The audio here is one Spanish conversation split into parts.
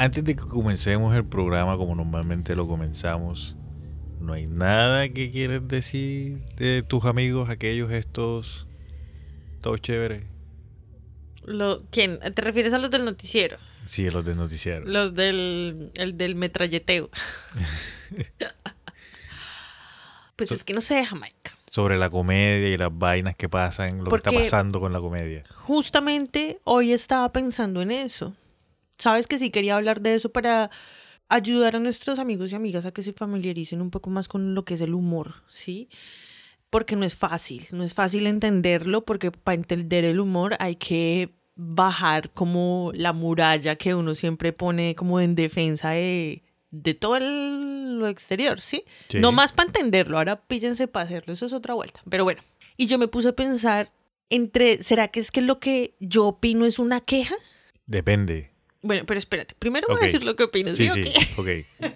Antes de que comencemos el programa como normalmente lo comenzamos, ¿no hay nada que quieres decir de tus amigos, aquellos estos, todos chéveres? Lo, ¿Quién? ¿Te refieres a los del noticiero? Sí, los del noticiero. Los del, el del metralleteo. pues es que no sé, Jamaica. Sobre la comedia y las vainas que pasan, lo que está pasando con la comedia. Justamente hoy estaba pensando en eso. Sabes que sí quería hablar de eso para ayudar a nuestros amigos y amigas a que se familiaricen un poco más con lo que es el humor, ¿sí? Porque no es fácil, no es fácil entenderlo porque para entender el humor hay que bajar como la muralla que uno siempre pone como en defensa de, de todo el- lo exterior, ¿sí? Sí. No más para entenderlo, ahora píllense para hacerlo, eso es otra vuelta. Pero bueno, y yo me puse a pensar entre, ¿será que es que lo que yo opino es una queja? Depende. Bueno, pero espérate, primero voy a decir lo que opino, Sí, ¿sí.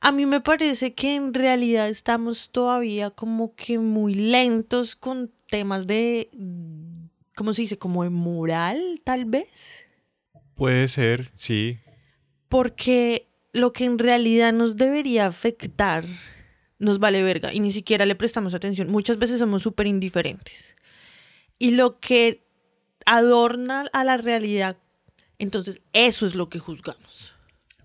A mí me parece que en realidad estamos todavía como que muy lentos con temas de, ¿cómo se dice? Como de moral, tal vez. Puede ser, sí. Porque lo que en realidad nos debería afectar nos vale verga y ni siquiera le prestamos atención. Muchas veces somos súper indiferentes. Y lo que adorna a la realidad, entonces eso es lo que juzgamos.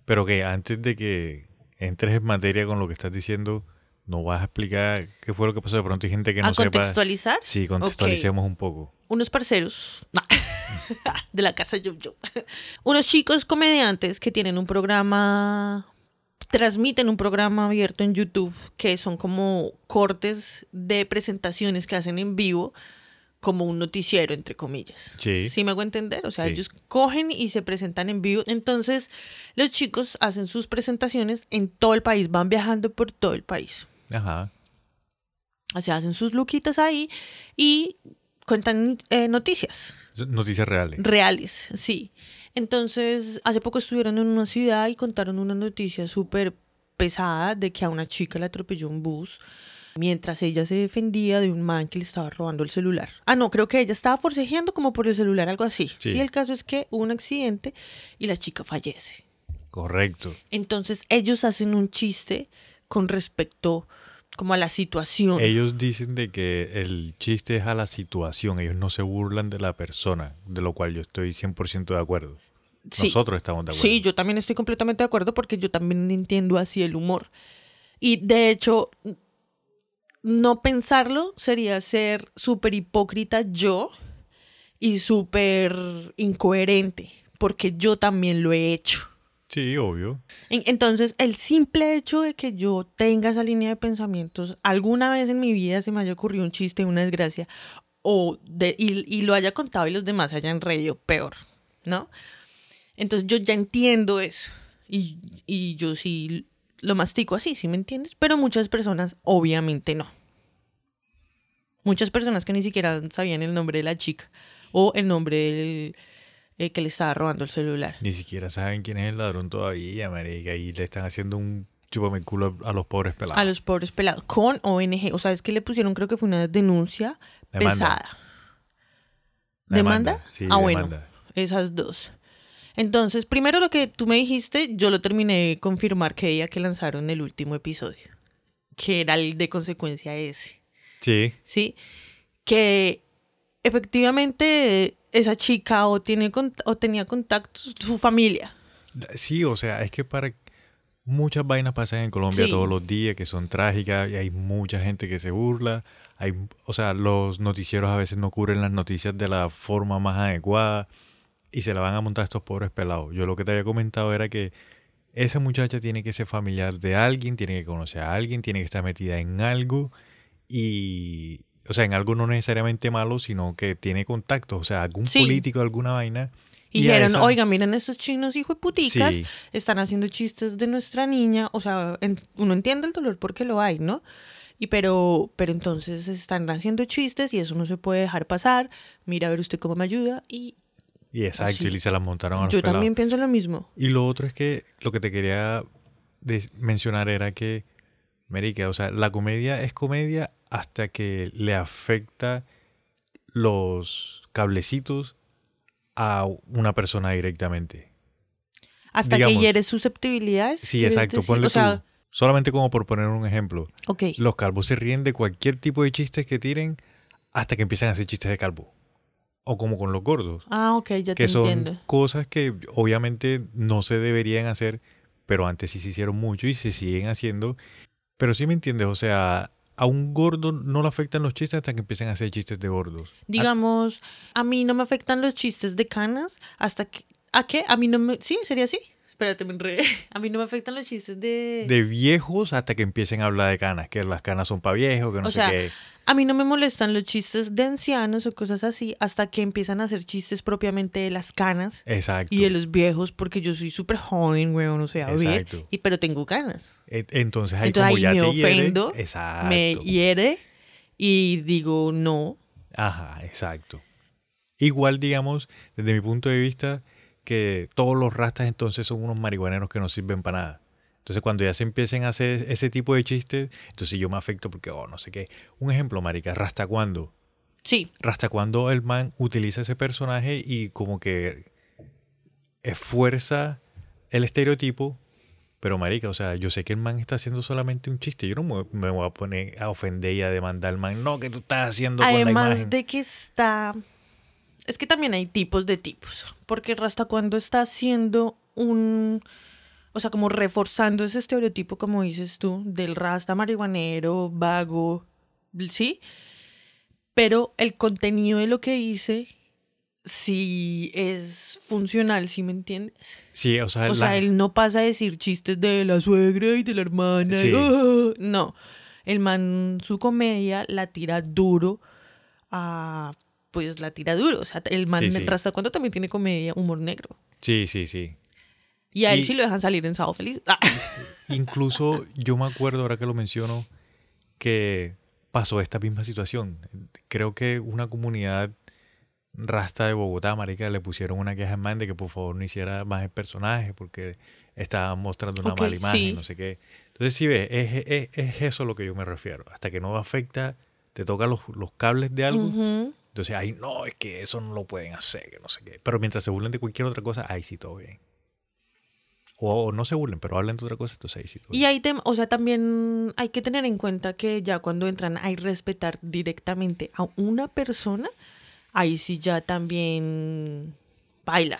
Pero que antes de que entres en materia con lo que estás diciendo, ¿no vas a explicar qué fue lo que pasó? De pronto hay gente que no ¿A sepa. contextualizar? Sí, contextualicemos un poco. unos parceros de la casa Yo Yo. Unos chicos comediantes que tienen un programa, transmiten un programa abierto en YouTube que son como cortes de presentaciones que hacen en vivo, como un noticiero, entre comillas. Sí. ¿Sí me hago entender? O sea, Sí. ellos cogen y se presentan en vivo. Entonces, los chicos hacen sus presentaciones en todo el país, van viajando por todo el país. Ajá. Se hacen sus luquitas ahí y cuentan eh, noticias Noticias reales. reales, sí. Entonces, hace poco estuvieron en una ciudad y contaron una noticia súper pesada de que a una chica le atropelló un bus mientras ella se defendía de un man que le estaba robando el celular. Ah, no, creo que ella estaba forcejeando como por el celular, algo así. Sí. Sí, el caso es que hubo un accidente y la chica fallece. Correcto. Entonces, ellos hacen un chiste con respecto como a la situación. Ellos dicen de que el chiste es a la situación, ellos no se burlan de la persona, de lo cual yo estoy 100% de acuerdo. Sí. Nosotros estamos de acuerdo. Sí, yo también estoy completamente de acuerdo porque yo también entiendo así el humor. Y de hecho, no pensarlo sería ser súper hipócrita yo y súper incoherente, porque yo también lo he hecho. Sí, obvio. En- Entonces, el simple hecho de que yo tenga esa línea de pensamientos, alguna vez en mi vida se me haya ocurrido un chiste, una desgracia, o de, y, y lo haya contado y los demás hayan reído, peor, ¿no? Entonces yo ya entiendo eso. Y, y yo sí lo mastico así, ¿sí me entiendes? Pero muchas personas obviamente no. Muchas personas que ni siquiera sabían el nombre de la chica o el nombre del eh, que le estaba robando el celular. Ni siquiera saben quién es el ladrón todavía, marica, y le están haciendo un chupame culo a los pobres pelados. A los pobres pelados. Con ONG. O sea, es que le pusieron, creo que fue una denuncia Demanda. pesada. La ¿Demanda? Sí, ah, bueno. demanda. Esas dos. Entonces, primero lo que tú me dijiste, yo lo terminé de confirmar que ella que lanzaron el último episodio. Que era el de consecuencia ese. Sí, ¿Sí? Que efectivamente esa chica o, tiene, o tenía contactos, su familia. sí, o sea, es que para muchas vainas pasan en Colombia Sí. todos los días que son trágicas y hay mucha gente que se burla. Hay, o sea, los noticieros a veces no cubren las noticias de la forma más adecuada y se la van a montar a estos pobres pelados. Yo lo que te había comentado era que esa muchacha tiene que ser familiar de alguien, tiene que conocer a alguien, tiene que estar metida en algo y, o sea, en algo no necesariamente malo, sino que tiene contactos, o sea, algún Sí. político, alguna vaina. Y a dijeron, esa- oiga, miren estos chinos hijo de puticas, Sí. están haciendo chistes de nuestra niña. O sea, en- uno entiende el dolor porque lo hay, ¿no? Y pero, pero entonces están haciendo chistes y eso no se puede dejar pasar. Mira a ver usted cómo me ayuda. Y Y exacto, Así. y se las montaron a los yo pelados. también pienso lo mismo. Y lo otro es que lo que te quería mencionar era que, Mérica, o sea, la comedia es comedia hasta que le afecta los cablecitos a una persona directamente. Hasta Digamos. que hieres susceptibilidades. Sí, ¿quieres exacto. decir? Ponle O sea, tú. Solamente como por poner un ejemplo. ok. Los calvos se ríen de cualquier tipo de chistes que tiren hasta que empiezan a hacer chistes de calvo. O como con los gordos. Ah, ok, ya te que son entiendo. cosas que obviamente no se deberían hacer, pero antes sí se hicieron mucho y se siguen haciendo. Pero sí me entiendes, o sea, a un gordo no le afectan los chistes hasta que empiezan a hacer chistes de gordos. Digamos, a mí no me afectan los chistes de canas hasta que... ¿A qué? A mí no me... Sí, sería así. Espérate, me enredé. A mí no me afectan los chistes de... De viejos hasta que empiecen a hablar de canas, que las canas son para viejos, que no O sé sea, qué. A mí no me molestan los chistes de ancianos o cosas así hasta que empiezan a hacer chistes propiamente de las canas Exacto. y de los viejos porque yo soy súper joven, weón, o sea, bien, Exacto. y pero tengo canas. E- Entonces ahí Entonces como ahí ya me te hiere, ofendo, exacto. Me hiere y digo no. Ajá, exacto. Igual, digamos, desde mi punto de vista, que todos los rastas entonces son unos marihuaneros que no sirven para nada. Entonces, cuando ya se empiecen a hacer ese tipo de chistes, entonces yo me afecto porque, oh, no sé qué. Un ejemplo, marica, Rasta cuando. Sí, Rasta cuando el man utiliza ese personaje y como que esfuerza el estereotipo. Pero, marica, o sea, yo sé que el man está haciendo solamente un chiste. Yo no me, me voy a poner a ofender y a demandar al man. No, que tú estás haciendo con la además imagen. de que está es que también hay tipos de tipos, porque Rasta cuando está haciendo un o sea, como reforzando ese estereotipo como dices tú del rasta marihuanero, vago, ¿sí? Pero el contenido de lo que dice sí es funcional, ¿sí me entiendes? Sí, o sea, O la- sea, él no pasa a decir chistes de la suegra y de la hermana. y, Sí. "Ah". No. El man, su comedia la tira duro a. Pues la tira duro. O sea, el man Sí, sí. Rasta cuando también tiene comedia, humor negro. Sí, sí, sí. Y a él Y- sí lo dejan salir en Sábado Feliz. Ah. Incluso yo me acuerdo, ahora que lo menciono, que pasó esta misma situación. Creo que una comunidad rasta de Bogotá, marica, le pusieron una queja en man de que por favor no hiciera más el personaje porque estaba mostrando una Ok, mala imagen, sí. no sé qué. Entonces, sí ves, es, es, es eso a lo que yo me refiero. Hasta que no afecta, te toca los, los cables de algo, Ujú. Entonces ahí no, es que eso no lo pueden hacer, que no sé qué. Pero mientras se burlen de cualquier otra cosa, ahí sí todo bien. O, o no se burlen, pero hablen de otra cosa, entonces ahí sí todo Y bien. hay tem- o sea, también hay que tener en cuenta que ya cuando entran a respetar directamente a una persona, ahí sí ya también baila.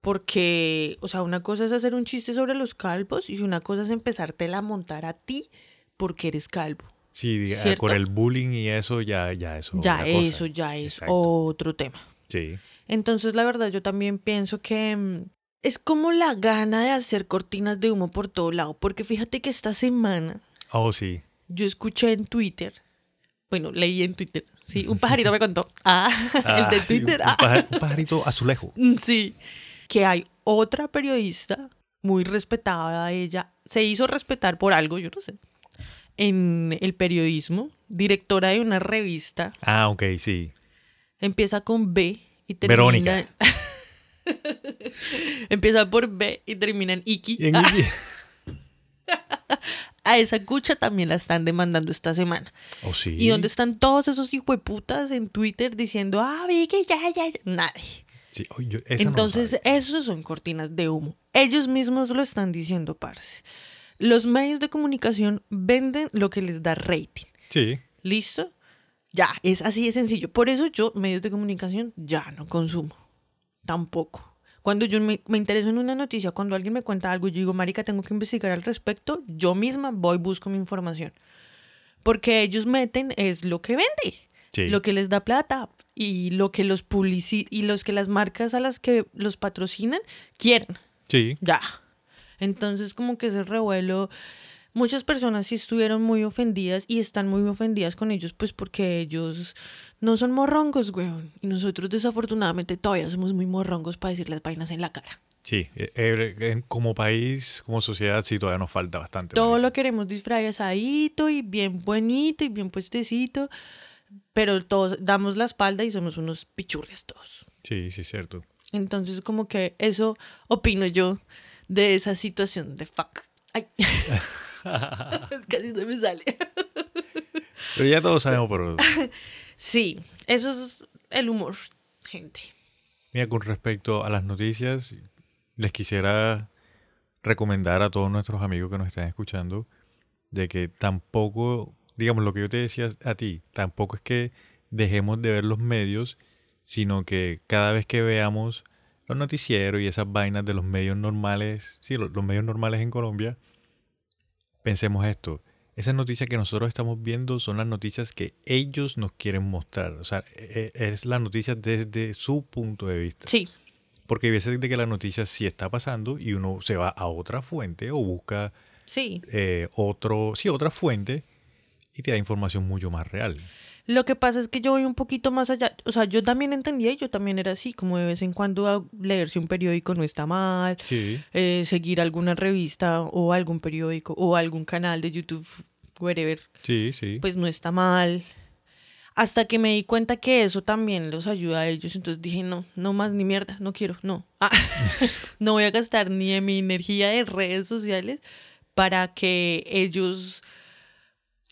Porque, o sea, una cosa es hacer un chiste sobre los calvos y una cosa es empezártela a montar a ti porque eres calvo. Sí, diga, ¿Cierto? con el bullying y eso, ya, ya eso. es ya cosa. eso ya es Exacto. otro tema. Sí. Entonces, la verdad, yo también pienso que mm, es como la gana de hacer cortinas de humo por todo lado. Porque fíjate que esta semana Oh, sí. yo escuché en Twitter, bueno, leí en Twitter, sí, un pajarito me contó, ah, el de Ah, Twitter, un, ah, un pajarito azulejo. mm, sí, que hay otra periodista muy respetada, ella se hizo respetar por algo, yo no sé, en el periodismo, directora de una revista, Ah, ok, sí. empieza con B y termina... Verónica. empieza por B y termina en Iki. En- A esa cucha también la están demandando esta semana. oh, sí. ¿Y dónde están todos esos hijueputas en Twitter diciendo, ah, Vicky, ya, ya, ya"? Nadie. Sí, oh, yo- esa no lo Entonces, sabía. esos son cortinas de humo. Ellos mismos lo están diciendo, parce. Los medios de comunicación venden lo que les da rating. Sí. ¿Listo? Ya, es así de sencillo. Por eso yo, medios de comunicación, ya no consumo. Tampoco. Cuando yo me, me intereso en una noticia, cuando alguien me cuenta algo y yo digo, Marica, tengo que investigar al respecto, yo misma voy, busco mi información. Porque ellos meten es lo que vende, Sí. lo que les da plata y lo que los publici y los que las marcas a las que los patrocinan quieren. Sí. Ya. Entonces, como que ese revuelo, muchas personas sí estuvieron muy ofendidas y están muy ofendidas con ellos, pues porque ellos no son morrongos, weón. Y nosotros desafortunadamente todavía somos muy morrongos para decir las vainas en la cara. Sí. Eh, eh, como país, como sociedad, sí, todavía nos falta bastante. Todo lo queremos disfrazadito y bien bonito y bien puestecito, pero todos damos la espalda y somos unos pichurrias todos. Sí, sí, es cierto. Entonces, como que eso opino yo de esa situación de fuck. Ay. Casi se me sale. Pero ya todos sabemos por... Sí, eso es el humor, gente. Mira, con respecto a las noticias, les quisiera recomendar a todos nuestros amigos que nos están escuchando de que tampoco, digamos lo que yo te decía a ti, tampoco es que dejemos de ver los medios, sino que cada vez que veamos los noticieros y esas vainas de los medios normales, sí, los, los medios normales en Colombia, pensemos esto, esas noticias que nosotros estamos viendo son las noticias que ellos nos quieren mostrar. O sea, e- e- es la noticia desde su punto de vista. Sí, Porque hay veces de que la noticia sí está pasando y uno se va a otra fuente o busca sí. eh, otro, sí, otra fuente y te da información mucho más real. Lo que pasa es que yo voy un poquito más allá. O sea, yo también entendía y yo también era así, como de vez en cuando leerse un periódico no está mal, Sí. eh, seguir alguna revista o algún periódico o algún canal de YouTube, whatever, Sí, sí. pues no está mal. Hasta que me di cuenta que eso también los ayuda a ellos. Entonces dije, no, no más ni mierda, no quiero, no. Ah, no voy a gastar ni de mi energía de redes sociales para que ellos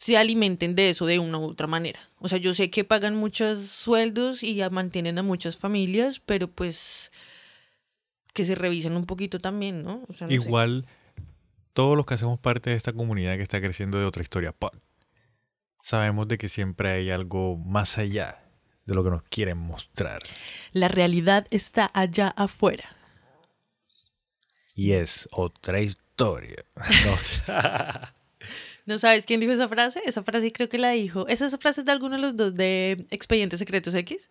se alimenten de eso de una u otra manera. O sea, yo sé que pagan muchos sueldos y ya mantienen a muchas familias, pero pues que se revisen un poquito también, ¿no? O sea, no sé. Igual, todos los que hacemos parte de esta comunidad que está creciendo de otra historia, sabemos de que siempre hay algo más allá de lo que nos quieren mostrar. La realidad está allá afuera. Y es otra historia. No sé. ¿No sabes quién dijo esa frase? Esa frase creo que la dijo. ¿Es esa frase de alguno de los dos de Expedientes Secretos X?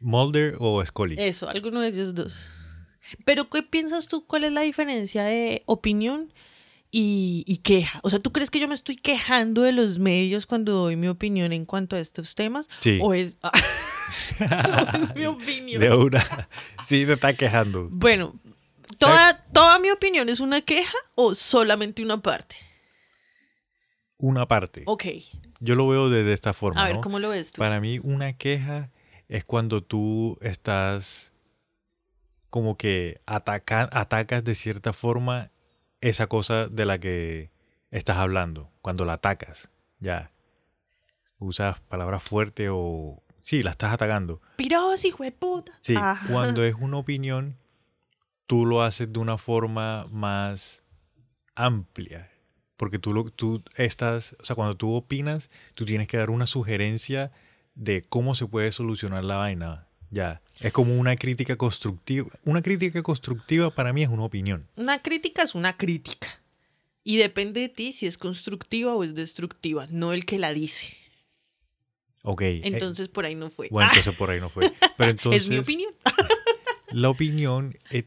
¿Mulder o Scully? Eso, alguno de ellos dos. Pero, ¿qué piensas tú? ¿Cuál es la diferencia de opinión y, y queja? O sea, ¿tú crees que yo me estoy quejando de los medios cuando doy mi opinión en cuanto a estos temas? Sí. ¿O es, ah, ¿o es mi opinión? De una. Sí, te está quejando. Bueno, ¿toda, ¿toda mi opinión es una queja o solamente una parte? Una parte. Ok, Yo lo veo desde esta forma. a ver, ¿no? ¿cómo lo ves tú? Para mí, una queja es cuando tú estás como que ataca- atacas de cierta forma esa cosa de la que estás hablando. Cuando la atacas, ya. Usas palabras fuertes o... Sí, la estás atacando. Piros, hijo de puta. Sí, Ajá. cuando es una opinión, tú lo haces de una forma más amplia. Porque tú, lo, tú estás, o sea, cuando tú opinas, tú tienes que dar una sugerencia de cómo se puede solucionar la vaina. Ya, es como una crítica constructiva. Una crítica constructiva para mí es una opinión. Una crítica es una crítica. Y depende de ti si es constructiva o es destructiva, no el que la dice. Ok. eh, Entonces por ahí no fue. bueno, entonces por ahí no fue. Pero entonces, es mi opinión. La opinión eh,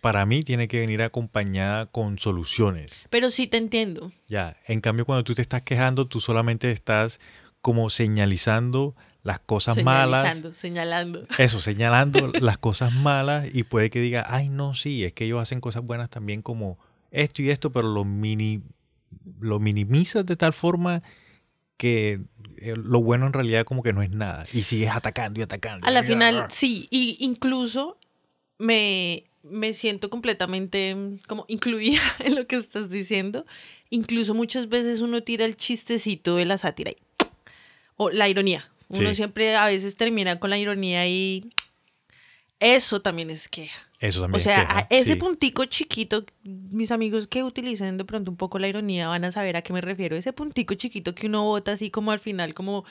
para mí tiene que venir acompañada con soluciones. Pero sí te entiendo. Ya, en cambio cuando tú te estás quejando, tú solamente estás como señalizando las cosas malas. Señalizando, señalando. Eso, señalando las cosas malas y puede que diga, ay no, sí, es que ellos hacen cosas buenas también como esto y esto, pero lo, mini, lo minimizas de tal forma que eh, lo bueno en realidad como que no es nada. Y sigues atacando y atacando. A la final, sí. Y incluso me, me siento completamente mm, como incluida en lo que estás diciendo. Incluso muchas veces uno tira el chistecito de la sátira y- o la ironía. Uno Sí. siempre a veces termina con la ironía y eso también es queja. Eso O también sea, es queja, a ese sí. puntico chiquito, mis amigos que utilicen de pronto un poco la ironía van a saber a qué me refiero. Ese puntico chiquito que uno bota así como al final, como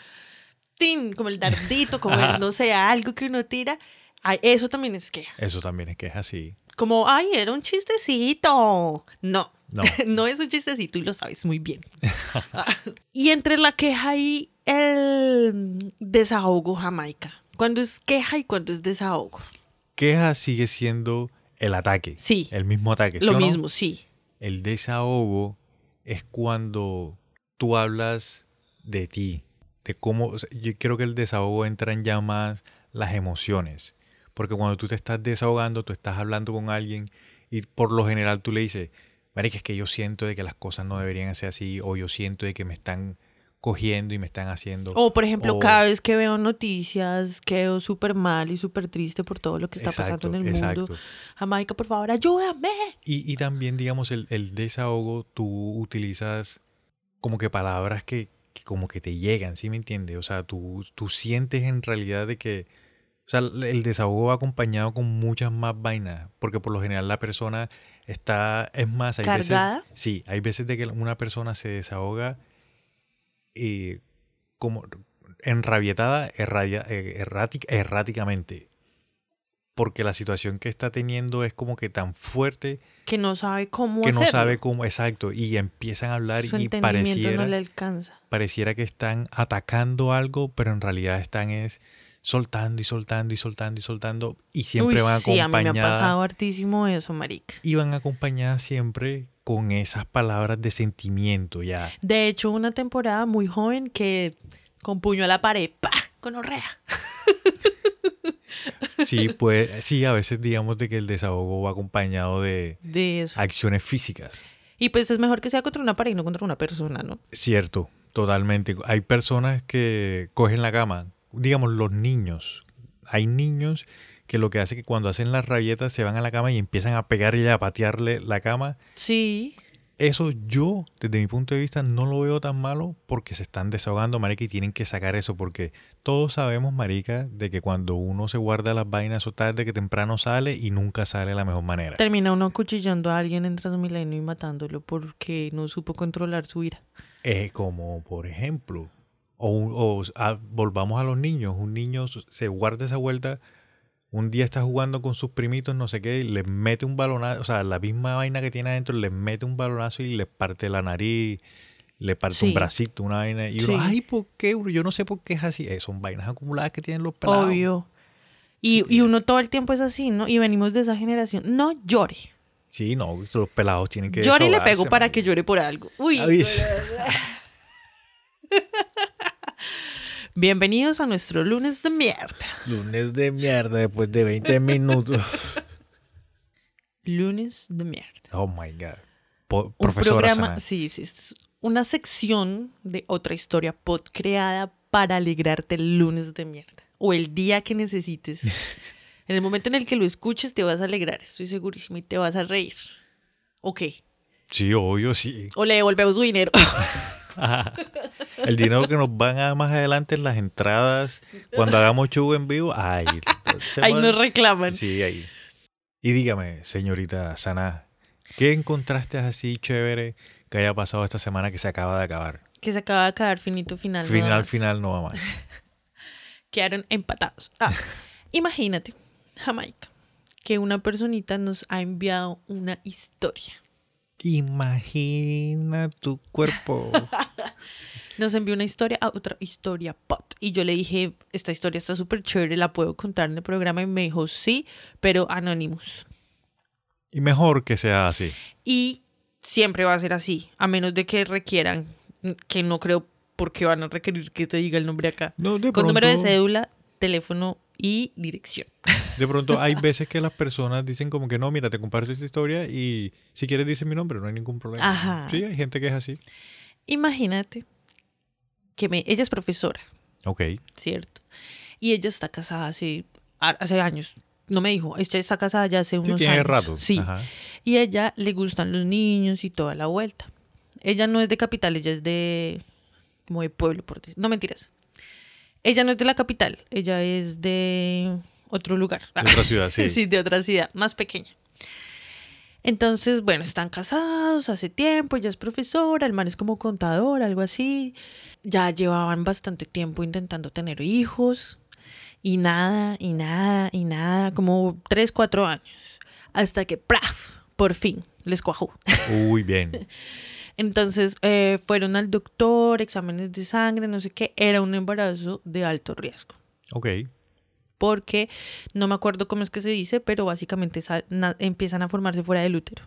tin, como el dardito, como el, no sé, algo que uno tira. Ay, eso también es queja. Eso también es queja, sí. Como, ay, era un chistecito. No, No. no es un chistecito y lo sabes muy bien. y entre la queja y el desahogo jamaica. ¿Cuándo es queja y cuándo es desahogo? Queja sigue siendo el ataque. Sí. El mismo ataque. ¿sí Lo no? mismo, sí. El desahogo es cuando tú hablas de ti, de cómo, o sea, yo creo que el desahogo entra en ya más las emociones, porque cuando tú te estás desahogando, tú estás hablando con alguien y por lo general tú le dices, marica, es que yo siento de que las cosas no deberían ser así, o yo siento de que me están cogiendo y me están haciendo... O, por ejemplo, o- cada vez que veo noticias, quedo súper mal y súper triste por todo lo que está Exacto, pasando en el exacto. mundo. Jamaica, por favor, ayúdame. Y, y también, digamos, el, el desahogo, tú utilizas como que palabras que, que como que te llegan, ¿sí me entiendes? O sea, tú, tú sientes en realidad de que O sea, el desahogo va acompañado con muchas más vainas, porque por lo general la persona está, es más, hay ¿Cargada? veces, sí, hay veces de que una persona se desahoga eh, como enrabietada erradia- eh, errática- erráticamente, porque la situación que está teniendo es como que tan fuerte Que no sabe cómo que no sabe cómo, exacto, y empiezan a hablar Su y pareciera, no le alcanza. pareciera que están atacando algo, pero en realidad están es soltando y soltando y soltando y soltando y siempre Uy, van sí, a mí me ha acompañadas pasado hartísimo eso, marica. y van acompañadas siempre con esas palabras de sentimiento ya. De hecho, una temporada muy joven que con puño a la pared, ¡pa! Con orrea. Sí, pues sí, a veces digamos de que el desahogo va acompañado de De acciones físicas. Y pues es mejor que sea contra una pared y no contra una persona, ¿no? Cierto, totalmente. Hay personas que cogen la cama, digamos los niños. Hay niños que lo que hace que cuando hacen las rabietas se van a la cama y empiezan a pegarle, a patearle la cama. Sí. Eso yo, desde mi punto de vista, no lo veo tan malo porque se están desahogando, marica, y tienen que sacar eso porque todos sabemos, marica, de que cuando uno se guarda las vainas, eso tarde que temprano sale y nunca sale de la mejor manera. Termina uno cuchillando a alguien en Transmilenio y matándolo porque no supo controlar su ira. Eh, como por ejemplo, o, un- o a- volvamos a los niños, un niño se guarda esa vuelta, un día está jugando con sus primitos, no sé qué, y le mete un balonazo, o sea, la misma vaina que tiene adentro, le mete un balonazo y le parte la nariz, le parte Sí. un bracito, una vaina, y uno, Sí. ay, ¿por qué? Yo no sé por qué es así, Eh, son vainas acumuladas que tienen los pelados. Obvio. Y, y uno todo el tiempo es así, ¿no? Y venimos de esa generación. No llore. Sí, no, los pelados tienen que Llore y le pego para que llore por algo. Uy. Bienvenidos a nuestro lunes de mierda. Lunes de mierda después de 20 minutos. Lunes de mierda. Oh my God. Po- Un profesora programa, Sana. sí, sí, es una sección de otra historia pod creada para alegrarte el lunes de mierda o el día que necesites. en el momento en el que lo escuches te vas a alegrar, estoy segurísima, y te vas a reír. Ok. Sí, obvio, sí. O le devolvemos su dinero. El dinero que nos van a dar más adelante en las entradas, cuando hagamos show en vivo, ay. Ahí nos reclaman. Sí, ahí. Y dígame, señorita Sana, ¿qué encontraste así chévere que haya pasado esta semana que se acaba de acabar? Que se acaba de acabar finito final. Final, más. final, no va más. Quedaron empatados. Ah, imagínate, Jamaica, que una personita nos ha enviado una historia. Imagina tu cuerpo. Nos envió una historia a otra historia pot. Y yo le dije, esta historia está súper chévere, la puedo contar en el programa. Y me dijo, sí, pero Anonymous. Y mejor que sea así. Y siempre va a ser así, a menos de que requieran, que no creo porque van a requerir que te diga el nombre acá. No, de Con número de cédula, teléfono y dirección. De pronto hay veces que las personas dicen como que no, mira, te comparto esta historia y si quieres dice mi nombre, no hay ningún problema. Ajá. Sí, hay gente que es así. Imagínate que me, ella es profesora. Ok. ¿cierto? Y ella está casada hace, hace años. No me dijo, ella está casada ya hace Sí, unos tiene años. rato. Sí. Ajá. Y a ella le gustan los niños y toda la vuelta. Ella no es de capital, ella es de como de pueblo, por decir. No mentiras. Ella no es de la capital, ella es de otro lugar. De otra ciudad, sí. de otra ciudad, más pequeña. Entonces, bueno, están casados hace tiempo, ella es profesora, el man es como contador, algo así. Ya llevaban bastante tiempo intentando tener hijos y nada, y nada, y nada, como tres, cuatro años. Hasta que, ¡praf! Por fin, les cuajó. Uy, bien. Entonces eh, fueron al doctor, exámenes de sangre, no sé qué. Era un embarazo de alto riesgo. Ok. Porque no me acuerdo cómo es que se dice, pero básicamente empiezan a formarse fuera del útero.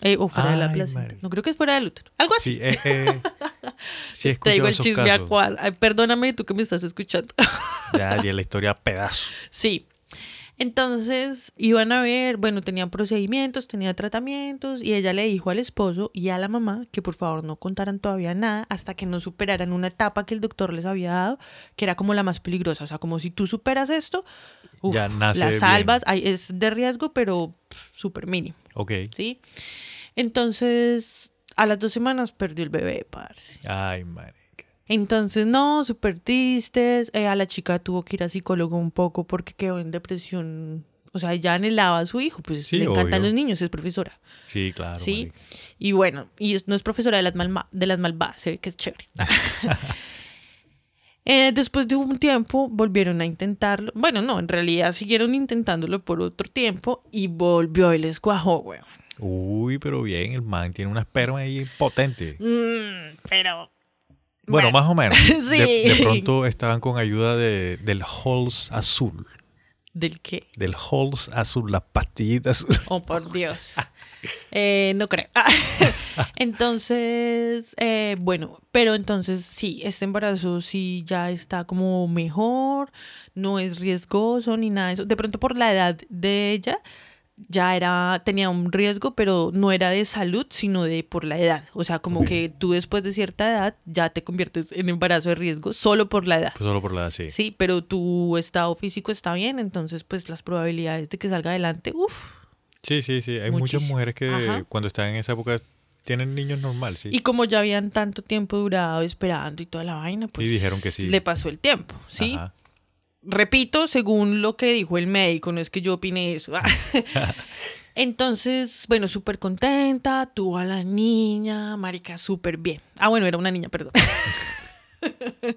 Eh, o fuera de la placenta. madre. No creo que es fuera del útero. Algo así. Sí, eh, eh, sí Te digo el chisme a cual. Ay, perdóname tú que me estás escuchando. Ya, ya la historia a pedazo. Sí. Entonces iban a ver, bueno, tenían procedimientos, tenía tratamientos y ella le dijo al esposo y a la mamá que por favor no contaran todavía nada hasta que no superaran una etapa que el doctor les había dado, que era como la más peligrosa. O sea, como si tú superas esto, uf, Ya nace la salvas, es de riesgo, pero súper mínimo, Ok. ¿sí? Entonces, a las dos semanas perdió el bebé, parce. Ay, marica. Entonces, no, súper tristes. Eh, a la chica tuvo que ir a psicólogo un poco porque quedó en depresión. O sea, ella anhelaba a su hijo, pues Sí, le encantan obvio. los niños, es profesora. Sí, claro. Sí. marica. Y bueno, y no es profesora de las, malma- de las malvadas, se ve que es chévere. Eh, después de un tiempo volvieron a intentarlo. Bueno, no, en realidad siguieron intentándolo por otro tiempo y volvió y les cuajó, weón. Uy, pero bien, el man tiene una esperma ahí potente. Mm, pero. Bueno, Bueno. más o menos. Sí. De, de pronto estaban con ayuda de, del Halls azul. ¿Del qué? Del Halls azul, las pastillitas azul. Oh, por Dios. Eh, no creo. entonces, eh, bueno, pero entonces sí, este embarazo sí ya está como mejor, no es riesgoso ni nada de eso. De pronto por la edad de ella ya era, tenía un riesgo, pero no era de salud, sino de por la edad. O sea, como que tú después de cierta edad ya te conviertes en embarazo de riesgo solo por la edad. Pues solo por la sí. Sí, pero tu estado físico está bien, entonces pues las probabilidades de que salga adelante, uff, Sí, sí, sí. Hay muchas mujeres que Ajá. cuando están en esa época tienen niños normal, sí. Y como ya habían tanto tiempo durado esperando y toda la vaina, pues dijeron que sí. le pasó el tiempo, ¿sí? Ajá. Repito, según lo que dijo el médico, no es que yo opine eso. Entonces, bueno, súper contenta, tuvo a la niña, marica, súper bien. Ah, bueno, era una niña, perdón.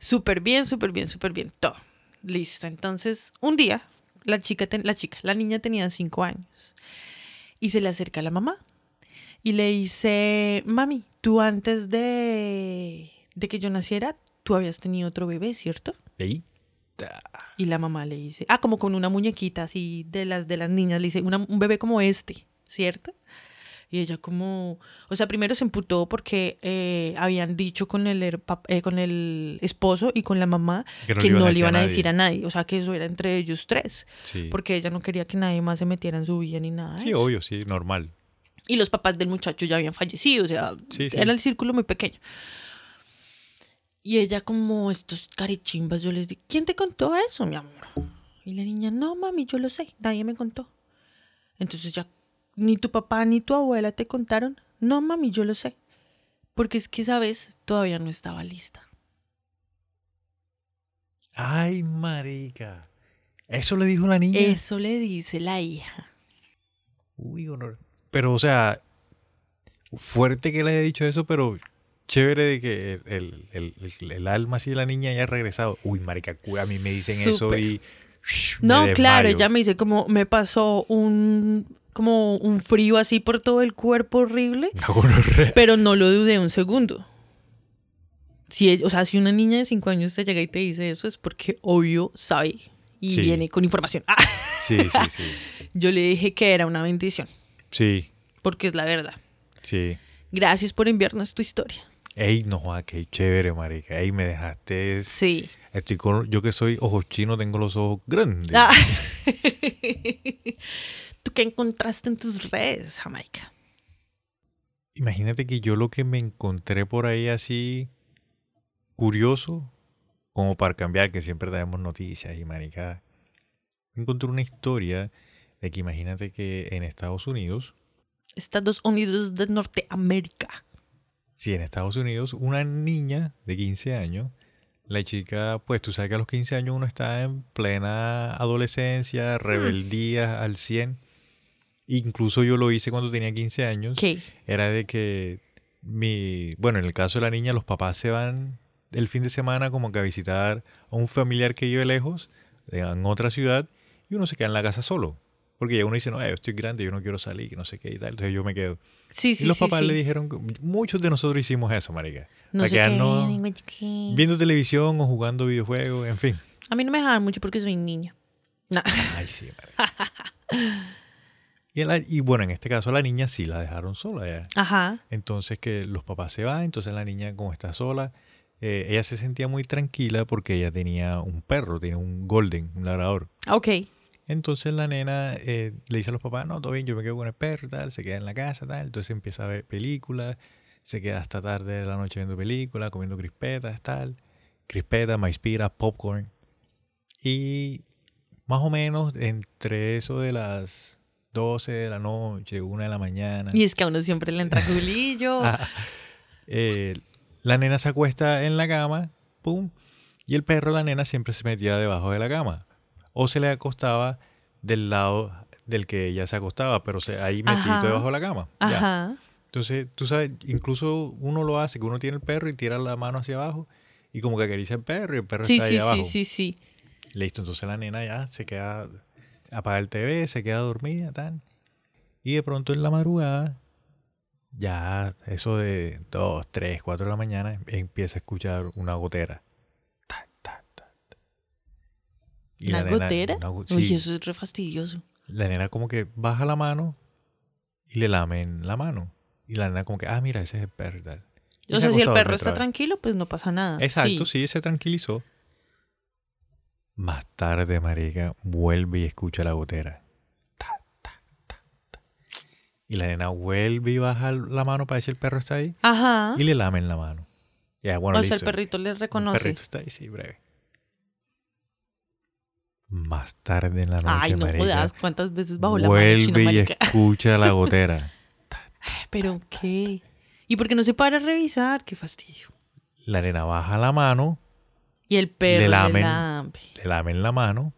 súper bien, súper bien, súper bien, todo. Listo. Entonces, un día, la chica, la chica, la niña tenía cinco años y se le acerca a la mamá y le dice, mami, tú antes de, de que yo naciera, tú habías tenido otro bebé, ¿cierto? Ahí. Y la mamá le dice, ah, como con una muñequita así de las de las niñas, le dice, "Una- un bebé como este, ¿cierto? Y ella como, o sea, primero se emputó porque eh, habían dicho con el, eh, con el esposo y con la mamá Que que no le iban a decir a nadie, o sea, que eso era entre ellos tres, Sí. porque ella no quería que nadie más se metiera en su vida ni nada. Sí, eso. obvio, sí, normal. Y los papás del muchacho ya habían fallecido, o sea, Sí, sí. era el círculo muy pequeño. Y ella como estos carichimbas, yo les dije, ¿quién te contó eso, mi amor? Y la niña, no, mami, yo lo sé, nadie me contó. Entonces ya, ni tu papá ni tu abuela te contaron. No, mami, yo lo sé. Porque es que esa vez todavía no estaba lista. Ay, marica. Eso le dijo la niña. Eso le dice la hija. Uy, honor. Pero, o sea, fuerte que le haya dicho eso, pero chévere de que el, el- el- el- alma así de la niña haya regresado. Uy, marica, a mí me dicen eso y... me No, claro, ella me dice como me pasó un como un frío así por todo el cuerpo horrible, pero no lo dudé un segundo. Si, o sea, si una niña de 5 años te llega y te dice eso es porque obvio sabe y Sí. viene con información. Ah, Sí, sí, sí. yo le dije que era una bendición, Sí, porque es la verdad. sí. Gracias por enviarnos tu historia. Ey, no, qué chévere, marica. Ey, me dejaste... Sí. Estoy con... Yo que soy ojos chinos, tengo los ojos grandes. Ah. ¿Tú qué encontraste en tus redes, Jamaica? Imagínate que yo lo que me encontré por ahí así curioso, como para cambiar, que siempre traemos noticias y marica, encontré una historia de que imagínate que en Estados Unidos, Estados Unidos de Norteamérica. Si en Estados Unidos una niña de 15 años, la chica, pues tú sabes que a los 15 años uno está en plena adolescencia, rebeldía al 100. Incluso yo lo hice cuando tenía 15 años. ¿Qué? era de que mi, bueno, en el caso de la niña, los papás se van el fin de semana como que a visitar a un familiar que vive lejos, en otra ciudad, y uno se queda en la casa solo. Porque ya uno dice, no, yo estoy grande, yo no quiero salir, que no sé qué y tal. Entonces yo me quedo. Sí, sí, y los sí, papás le dijeron, muchos de nosotros hicimos eso, marica. No sé quedarnos qué. viendo televisión o jugando videojuegos, en fin. A mí no me dejaban mucho porque soy niña. No. Ay, sí, marica. y, la- y bueno, en este caso la niña sí la dejaron sola ya. Ajá. Entonces que los papás se van, entonces la niña como está sola, eh, ella se sentía muy tranquila porque ella tenía un perro, tenía un golden, un labrador. Ok. Entonces la nena eh, le dice a los papás, no, todo bien, yo me quedo con el perro y tal, se queda en la casa tal, entonces empieza a ver películas, se queda hasta tarde de la noche viendo películas, comiendo crispetas, tal, crispetas, maispira, popcorn. Y más o menos entre eso de las 12 de la noche, 1 de la mañana. Y es que a uno siempre le entra culillo. Ah, eh, la nena se acuesta en la cama, pum, y el perro, la nena, siempre se metía debajo de la cama. O se le acostaba del lado del que ella se acostaba, pero se, ahí metido Ajá. debajo de la cama. ya. Entonces, tú sabes, incluso uno lo hace, que uno tiene el perro y tira la mano hacia abajo y como que acaricia el perro y el perro Sí, está ahí sí, abajo. sí, sí, sí. Listo, entonces la nena ya se queda, apaga el TV, se queda dormida, tal. Y de pronto en la madrugada, ya eso de 2, 3, 4 de la mañana, empieza a escuchar una gotera. Ta, ta, ta, ta. Y ¿Una la nena- gotera? una Uy, eso es re fastidioso. la nena como que baja la mano y le lamen la mano. Y la nena como que, ah, mira, ese es el perro tal. O se sea, si el perro está vez. tranquilo, pues no pasa nada. Exacto, Sí. sí, se tranquilizó. Más tarde, marica, vuelve y escucha la gotera. Ta, ta, ta, ta. Y la nena vuelve y baja la mano para ver si el perro está ahí. Ajá. Y le lamen la mano. Ya, bueno, o sea, el perrito le El reconoce. perrito está ahí, sí, breve. Más tarde en la noche, Ay, no marica, jodas, ¿cuántas veces bajo la vuelve y escucha la gotera. ¿Pero qué? ¿Y por qué no se para a revisar? Qué fastidio. La nena baja la mano, Y el perro le lamen. lambe. le lamen la mano.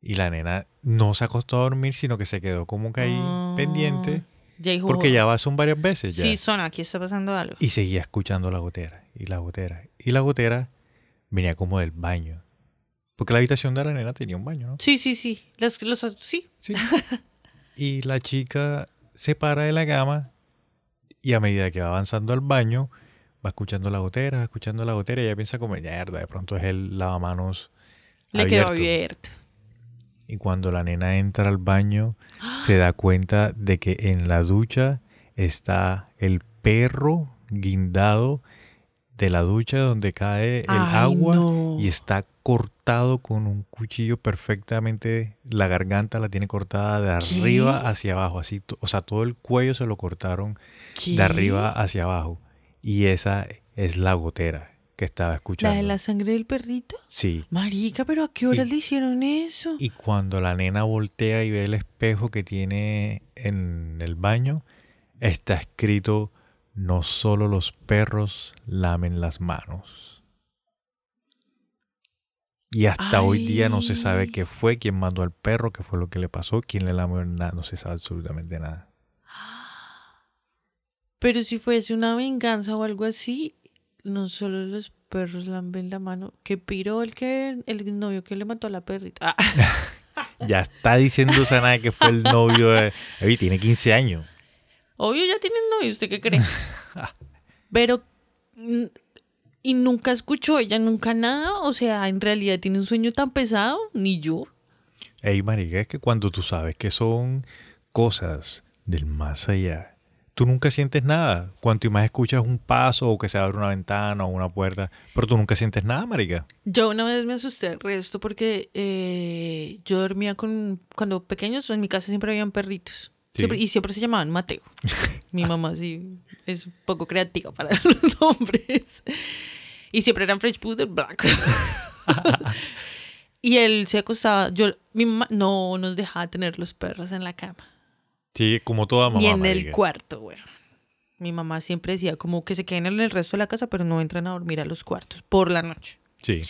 Y la nena no se acostó a dormir, sino que se quedó como que ahí Ah, pendiente. Ya Porque ya va, son varias veces ya. Sí, son, aquí está pasando algo. Y seguía escuchando la gotera, y la gotera. Y la gotera venía como del baño. Porque la habitación de la nena tenía un baño, ¿no? Sí, sí, sí. Las, los, sí. Sí. y la chica se para de la cama y a medida que va avanzando al baño, va escuchando la gotera, escuchando la gotera y ella piensa como, mierda, de pronto es el lavamanos Le quedó abierto". abierto. Y cuando la nena entra al baño, se da cuenta de que en la ducha está el perro guindado de la ducha donde cae el Ay, agua no. y está cortado con un cuchillo perfectamente. La garganta la tiene cortada de ¿Qué? arriba hacia abajo. Así, o sea, todo el cuello se lo cortaron ¿Qué? de arriba hacia abajo. Y esa es la gotera que estaba ¿La escuchando. de la sangre del perrito? Sí. Marica, pero ¿a qué horas Y- le hicieron eso? Y cuando la nena voltea y ve el espejo que tiene en el baño, está escrito, no solo los perros lamen las manos. Y hasta hoy día no se sabe qué fue, quién mandó al perro, qué fue lo que le pasó, quién le lamió nada, no se sabe absolutamente nada. Pero si fuese una venganza o algo así, no solo los perros lamben la mano. Que piro el que el novio que le mató a la perrita. Ah, Ya está diciendo Sana que fue el novio de... Tiene 15 años. Obvio ya tienen novio, ¿usted qué cree? Pero mm, y nunca escuchó ella nunca nada, o sea, en realidad tiene un sueño tan pesado, ni yo. Ey, marica, es que cuando tú sabes que son cosas del más allá, tú nunca sientes nada. Cuanto más escuchas un paso o que se abre una ventana o una puerta, pero tú nunca sientes nada, marica. Yo una vez me asusté al resto porque eh, yo dormía con, cuando pequeños, en mi casa siempre habían perritos. Siempre- y siempre se llamaban Mateo. Mi mamá sí es un poco creativa para los nombres. Y siempre eran French Poodle Black. y él se acostaba, yo, mi mamá no nos dejaba tener los perros en la cama. Sí, como toda mamá, ni en el cuarto, güey. Mi mamá siempre decía como que se queden en el resto de la casa, pero no entran a dormir a los cuartos por la noche. Sí.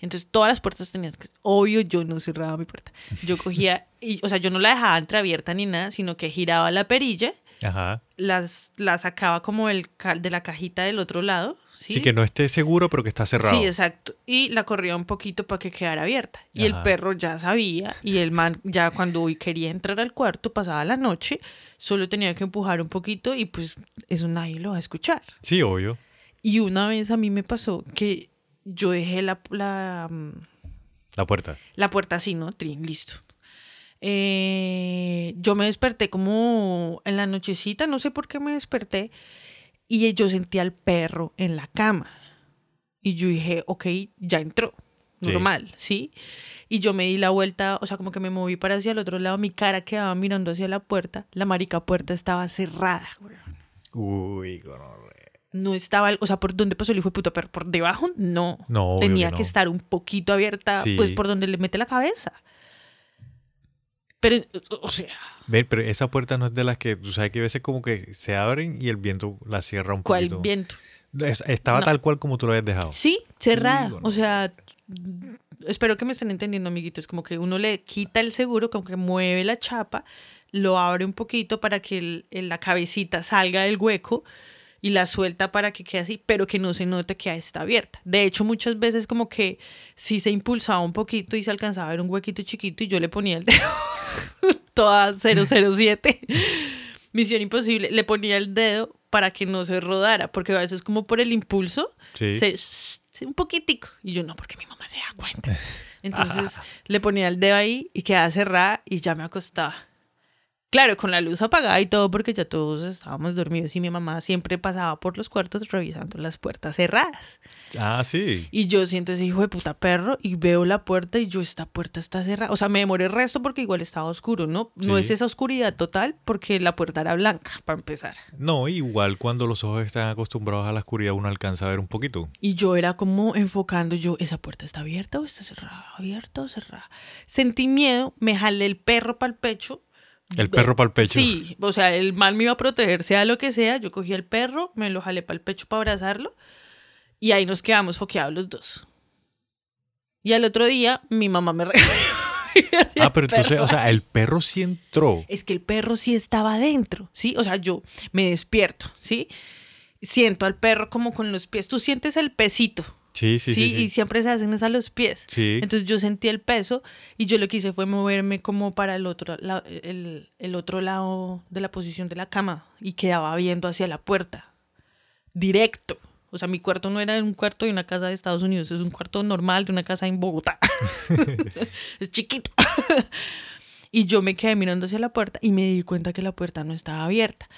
Entonces todas las puertas tenías que... Obvio, yo no cerraba mi puerta. Yo cogía, y, o sea, yo no la dejaba entreabierta ni nada, sino que giraba la perilla, Ajá. las, la sacaba como el, ca- de la cajita del otro lado. Sí, Sí, que no esté seguro, pero que está cerrado. Sí, exacto. Y la corría un poquito para que quedara abierta. Y el perro ya sabía, y el man ya cuando quería entrar al cuarto, pasaba la noche, solo tenía que empujar un poquito y pues eso nadie lo va a escuchar. Sí, obvio. Y una vez a mí me pasó que yo dejé la, la, mm, La puerta. la puerta así, ¿no? Trin, listo. Eh, yo me desperté como en la nochecita, no sé por qué me desperté, y yo sentí al perro en la cama. Y yo dije, ok, ya entró, normal, ¿sí? Y yo me di la vuelta, o sea, como que me moví para hacia el otro lado, mi cara quedaba mirando hacia la puerta, la marica puerta estaba cerrada. Uy, gonorrea. No estaba, o sea, por donde pasó el hijo de puta perro, por debajo, no. No, Tenía que estar un poquito abierta, Sí. pues por donde le mete la cabeza. Pero, o sea, pero esa puerta no es de las que tú sabes que a veces como que se abren y el viento la cierra un ¿cuál poquito. viento? Es- estaba No. tal cual como tú lo habías dejado. Sí, cerrada. O sea, espero que me estén entendiendo, amiguitos. Como que uno le quita el seguro, como que mueve la chapa, lo abre un poquito para que el- el- la cabecita salga del hueco y la suelta para que quede así, pero que no se note que está abierta. De hecho, muchas veces como que sí se impulsaba un poquito y se alcanzaba a ver un huequito chiquito y yo le ponía el dedo toda 007. Misión imposible. Le ponía el dedo para que no se rodara, porque a veces como por el impulso Sí. se, se- un poquitico. Y yo no, porque mi mamá se da cuenta. Entonces le ponía el dedo ahí y quedaba cerrada y ya me acostaba. Claro, con la luz apagada y todo, porque ya todos estábamos dormidos y mi mamá siempre pasaba por los cuartos revisando las puertas cerradas. Ah, sí. Y yo siento ese hijo de puta perro y veo la puerta y yo, esta puerta está cerrada. O sea, me demoré el resto porque igual estaba oscuro, ¿no? No es esa oscuridad total porque la puerta era blanca, para empezar. No, igual cuando los ojos están acostumbrados a la oscuridad uno alcanza a ver un poquito. Y yo era como enfocando yo, ¿esa puerta está abierta o está cerrada? ¿Abierta o cerrada? Sentí miedo, me jalé el perro para el pecho. El perro pa'l pecho. Sí, o sea, el mal me iba a proteger, sea lo que sea. Yo cogí el perro, me lo jalé para el pecho para abrazarlo y ahí nos quedamos foqueados los dos. Y al otro día mi mamá me regañó. Ah, pero El entonces, perro. o sea, el perro sí entró. Es que el perro sí estaba adentro, ¿sí? O sea, yo me despierto, ¿sí? Siento al perro como con los pies. Tú sientes el pesito, Sí, sí, ¿sí? sí. Y siempre se hacen es a los pies. Sí. Entonces yo sentí el peso y yo lo que hice fue moverme como para el otro, la- el, el otro lado de la posición de la cama y quedaba viendo hacia la puerta, directo. O sea, mi cuarto no era un cuarto de una casa de Estados Unidos, es un cuarto normal de una casa en Bogotá. es chiquito. y yo me quedé mirando hacia la puerta y me di cuenta que la puerta no estaba abierta.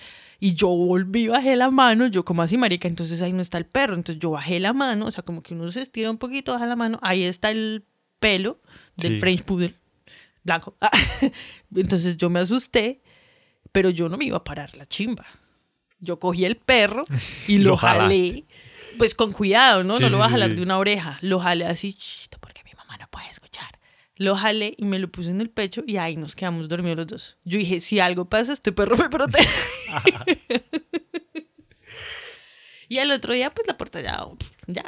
Y yo volví, bajé la mano, yo como así, marica, entonces ahí no está el perro. Entonces yo bajé la mano, o sea, como que uno se estira un poquito, baja la mano, ahí está el pelo del Sí. French Poodle blanco. entonces yo me asusté, pero yo no me iba a parar la chimba. Yo cogí el perro y lo, jalé, pues con cuidado, ¿no? Sí, no lo sí, voy a jalar de una oreja, lo jalé así, chito, porque mi mamá no puede escuchar. Lo jalé y me lo puse en el pecho y ahí nos quedamos dormidos los dos. Yo dije, si algo pasa, este perro me protege. y al otro día, pues la puerta ya, ya.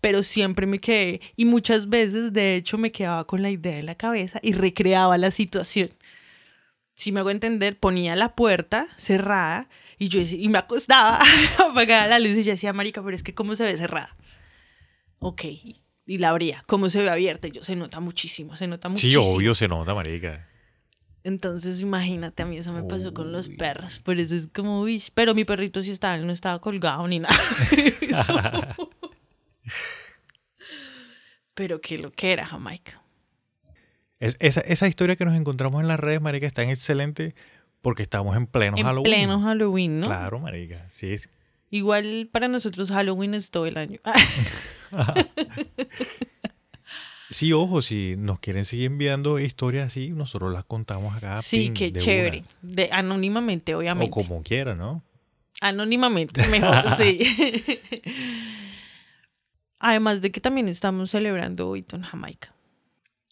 Pero siempre me quedé, y muchas veces, de hecho, me quedaba con la idea en la cabeza y recreaba la situación. Si me hago entender, ponía la puerta cerrada y yo y me acostaba, apagaba la luz y yo decía, marica, pero es que cómo se ve cerrada. Ok, y la abría. ¿Cómo se ve abierta? Y yo, se nota muchísimo, se nota Sí, muchísimo. obvio se nota, marica. Entonces, imagínate, a mí eso me pasó con los perros. Por eso es como, uy. Pero mi perrito sí estaba, él no estaba colgado ni nada. Pero que lo que era, Jamaica. Es- esa, esa historia que nos encontramos en las redes, marica, está excelente porque estamos en pleno En Halloween. pleno Halloween, ¿no? Claro, marica. Sí, es- Igual para nosotros Halloween es todo el año. sí, ojo, si nos quieren seguir enviando historias así, nosotros las contamos acá. sí, pin, qué de chévere. una. De, anónimamente, O obviamente. como quiera, ¿no? Anónimamente, mejor, sí. Además de que también estamos celebrando hoy en Jamaica.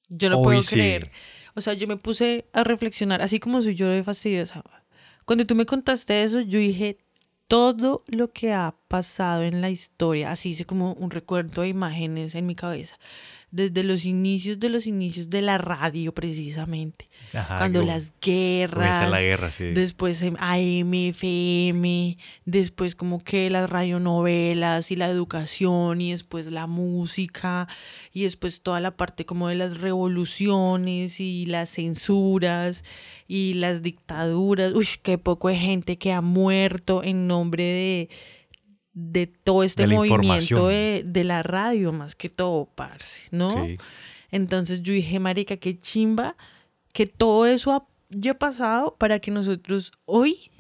Yo no Hoy puedo sí. creer. O sea, yo me puse a reflexionar, así como soy yo de fastidiosa. Cuando tú me contaste eso, yo dije todo lo que ha pasado en la historia, así hice como un recuerdo de imágenes en mi cabeza, desde los inicios de los inicios de la radio precisamente, Ajá, cuando las guerras, la guerra, sí. Después em, AM, FM, después como que las radionovelas y la educación y después la música y después toda la parte como de las revoluciones y las censuras y las dictaduras. Uy, qué poco de gente que ha muerto en nombre de, de todo este De movimiento de, de la radio más que todo, parce, ¿no? Sí. Entonces yo dije, marica, qué chimba que todo eso ha- haya pasado para que nosotros hoy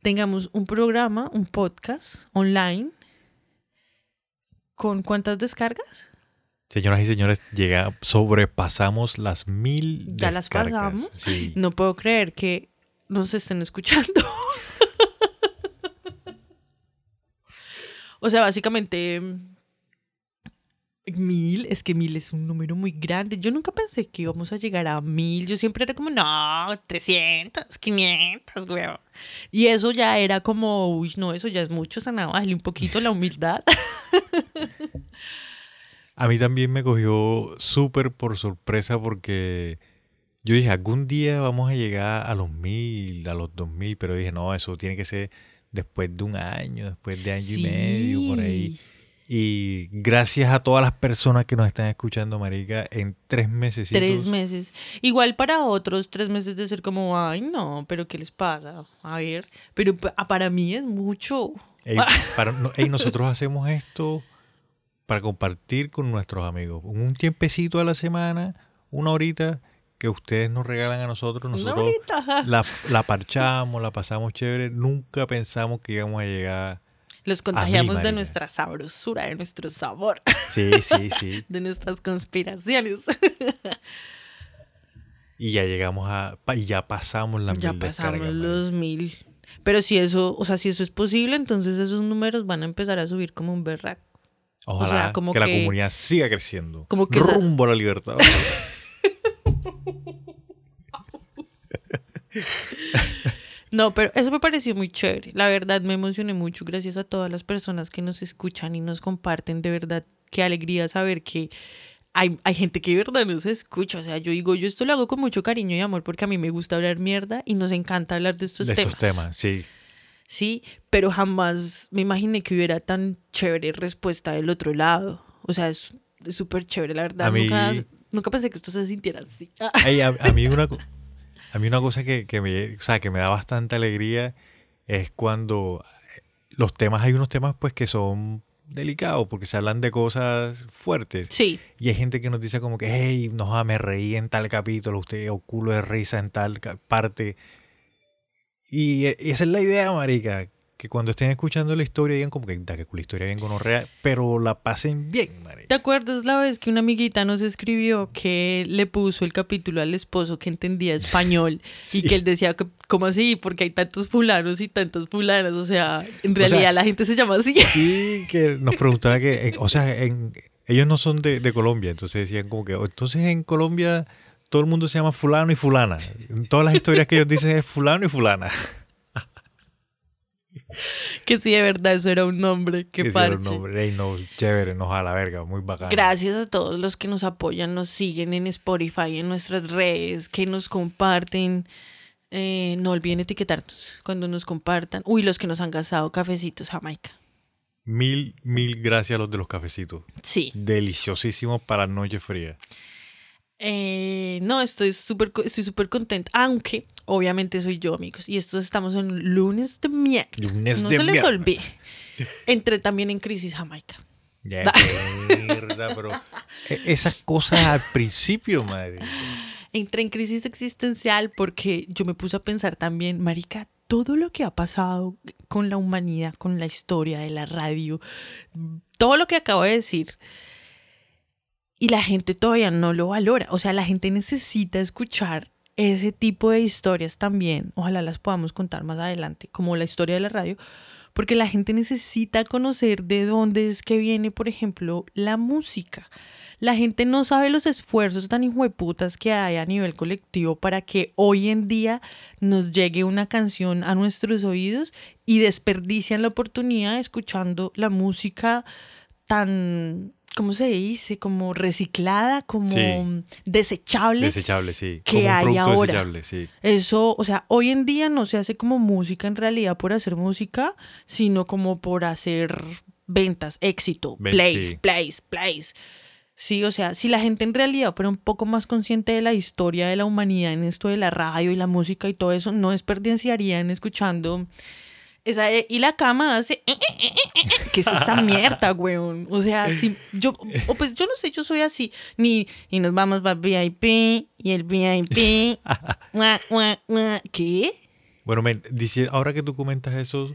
tengamos un programa, un podcast online. ¿Con cuántas descargas? Señoras y señores, llega, sobrepasamos las mil ¿Ya las pasamos? Sí. No puedo creer que nos estén escuchando. o sea, básicamente Mil, es que mil es un número muy grande. Yo nunca pensé que íbamos a llegar a mil. Yo siempre era como, no, 300, 500, weón. Y eso ya era como, uy, no, eso ya es mucho, Sana, bájale un poquito la humildad. A mí también me cogió súper por sorpresa porque yo dije, algún día vamos a llegar a los mil, a los dos mil, pero dije, no, eso tiene que ser después de un año, después de año y medio, por ahí. Y gracias a todas las personas que nos están escuchando, Marica, en tres meses. Tres meses. Igual para otros, tres meses de ser como, ay, no, pero ¿qué les pasa? A ver, pero para mí es mucho. Ey, nosotros hacemos esto para compartir con nuestros amigos. Un tiempecito a la semana, una horita que ustedes nos regalan a nosotros, nosotros la, la parchamos, la pasamos chévere. Nunca pensamos que íbamos a llegar los contagiamos de nuestra sabrosura, de nuestro sabor. Sí, sí, sí. de nuestras conspiraciones. y ya llegamos a. Y ya pasamos la Ya pasamos los mil. Pero si eso, o sea, si eso es posible, entonces esos números van a empezar a subir como un berraco. Ojalá como que, la comunidad siga creciendo. Como que rumbo a la libertad. No, pero eso me pareció muy chévere. La verdad me emocioné mucho. Gracias a todas las personas que nos escuchan y nos comparten. De verdad, qué alegría saber que hay, hay gente que de verdad nos escucha. O sea, yo digo, yo esto lo hago con mucho cariño y amor porque a mí me gusta hablar mierda y nos encanta hablar de estos de temas. Estos temas, sí. Sí, pero jamás me imaginé que hubiera tan chévere respuesta del otro lado. O sea, es súper chévere, la verdad. Nunca, nunca pensé que esto se sintiera así. a, mí una, a mí una cosa que, me, o sea, que me da bastante alegría es cuando los temas, hay unos temas pues que son delicados porque se hablan de cosas fuertes. Sí. Y hay gente que nos dice como que, hey, no, me reí en tal capítulo, usted o culo de risa en tal parte. Y, y esa es la idea, marica, que cuando estén escuchando la historia digan como que, da que la historia bien real pero la pasen bien, María. ¿Te acuerdas la vez que una amiguita nos escribió que le puso el capítulo al esposo que entendía español y que él decía, que, ¿cómo así? Porque hay tantos fulanos y tantos fulanas, o sea, en realidad la gente se llama así. Sí, que nos preguntaba que, o sea, ellos no son de, de Colombia, entonces decían como que, entonces en Colombia todo el mundo se llama fulano y fulana. todas las historias que ellos dicen es fulano y fulana. que sí, de verdad, eso era un nombre. Qué que parche. era un nombre. no, chévere, nos a la verga, muy bacán. Gracias a todos los que nos apoyan, nos siguen en Spotify, en nuestras redes, que nos comparten. Eh, no olviden etiquetarnos cuando nos compartan. Uy, los que nos han gastado cafecitos Jamaica. Mil, mil gracias a los de los cafecitos. Sí. Deliciosísimos para noche fría. Eh, no, estoy súper estoy súper contenta, aunque obviamente soy yo, amigos. Y estos estamos en lunes de mierda. Lunes no se les olvide. Entré también en crisis Jamaica. Ya, mierda, pero esas cosas al principio, madre. Entré en crisis existencial porque yo me puse a pensar también, marica, todo lo que ha pasado con la humanidad, con la historia de la radio, todo lo que acabo de decir y la gente todavía no lo valora. O sea, la gente necesita escuchar ese tipo de historias también. Ojalá las podamos contar más adelante, como la historia de la radio, porque la gente necesita conocer de dónde es que viene, por ejemplo, la música. La gente no sabe los esfuerzos tan hijueputas que hay a nivel colectivo para que hoy en día nos llegue una canción a nuestros oídos y desperdician la oportunidad escuchando la música tan ¿cómo se dice? Como reciclada, como desechable. Desechable, sí. Que hay ahora. Desechable, sí. Eso, o sea, hoy en día no se hace como música en realidad por hacer música, sino como por hacer ventas, éxito, plays, plays, plays. Sí, o sea, si la gente en realidad fuera un poco más consciente de la historia de la humanidad en esto de la radio y la música y todo eso, no desperdiciarían escuchando esa, y la cama hace. Eh, eh, eh, ¿Qué es esa mierda, weón? O sea, si yo. O pues yo no sé, yo soy así. Ni. Y nos vamos para VIP. Y el VIP. ¿Qué? Bueno, men, dice, ahora que tú comentas eso,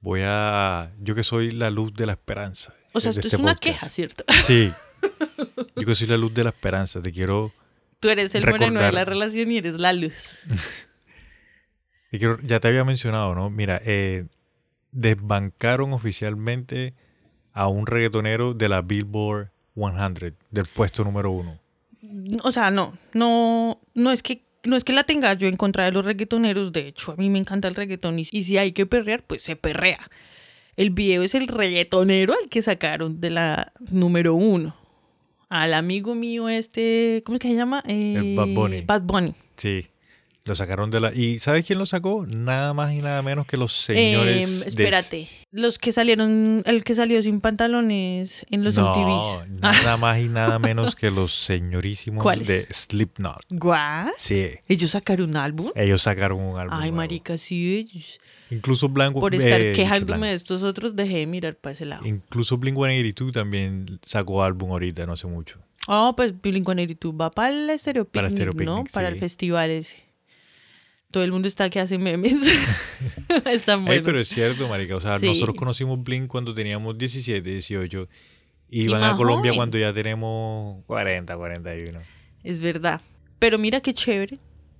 voy a. Yo que soy la luz de la esperanza. O sea, esto es este una queja, ¿cierto? Sí. Yo que soy la luz de la esperanza. Te quiero. Tú eres el moreno de la relación y eres la luz. Y ya te había mencionado, ¿no? Mira, eh, desbancaron oficialmente a un reggaetonero de la Billboard 100, del puesto número uno. O sea, no, no, no es que no es que la tenga yo en contra de los reggaetoneros, de hecho, a mí me encanta el reggaetón y, si hay que perrear, pues se perrea. El video es el reggaetonero al que sacaron de la número uno. Al amigo mío este, ¿cómo es que se llama? El Bad Bunny. Bad Bunny. Sí. Lo sacaron de la. ¿Y sabes quién lo sacó? Nada más y nada menos que los señores. De- espérate, los que salieron, el que salió sin pantalones en los no, MTVs. nada más y nada menos que los señorísimos ¿Cuáles? de Slipknot. ¿Guau? Sí. ¿Ellos sacaron un álbum? Ellos sacaron un álbum. Ay, nuevo. marica, sí, ellos. Incluso Blanco. Por estar eh, quejándome Blanco. de estos otros, dejé de mirar para ese lado. Incluso Blink 182 también sacó álbum ahorita, no hace mucho. Oh, pues Blink-182 va para el Stereo Para Picnic, Stereo ¿no? Picnic, Para el festival ese. Todo el mundo está que hace memes. Están buenos. pero es cierto, marica. O sea, Sí. nosotros conocimos Blink cuando teníamos 17, 18. Y Y van a Colombia joven. cuando ya tenemos 40, 41. Es verdad. Pero mira qué chévere.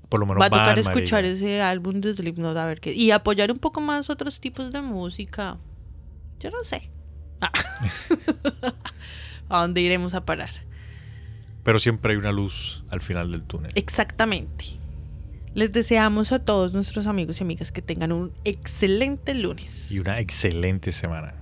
Por lo menos Va a tocar van, escuchar marica. ese álbum de Slipknot a ver qué. Y apoyar un poco más otros tipos de música. Yo no sé. Ah. ¿A dónde iremos a parar? Pero siempre hay una luz al final del túnel. Exactamente. Les deseamos a todos nuestros amigos y amigas que tengan un excelente lunes. Y una excelente semana.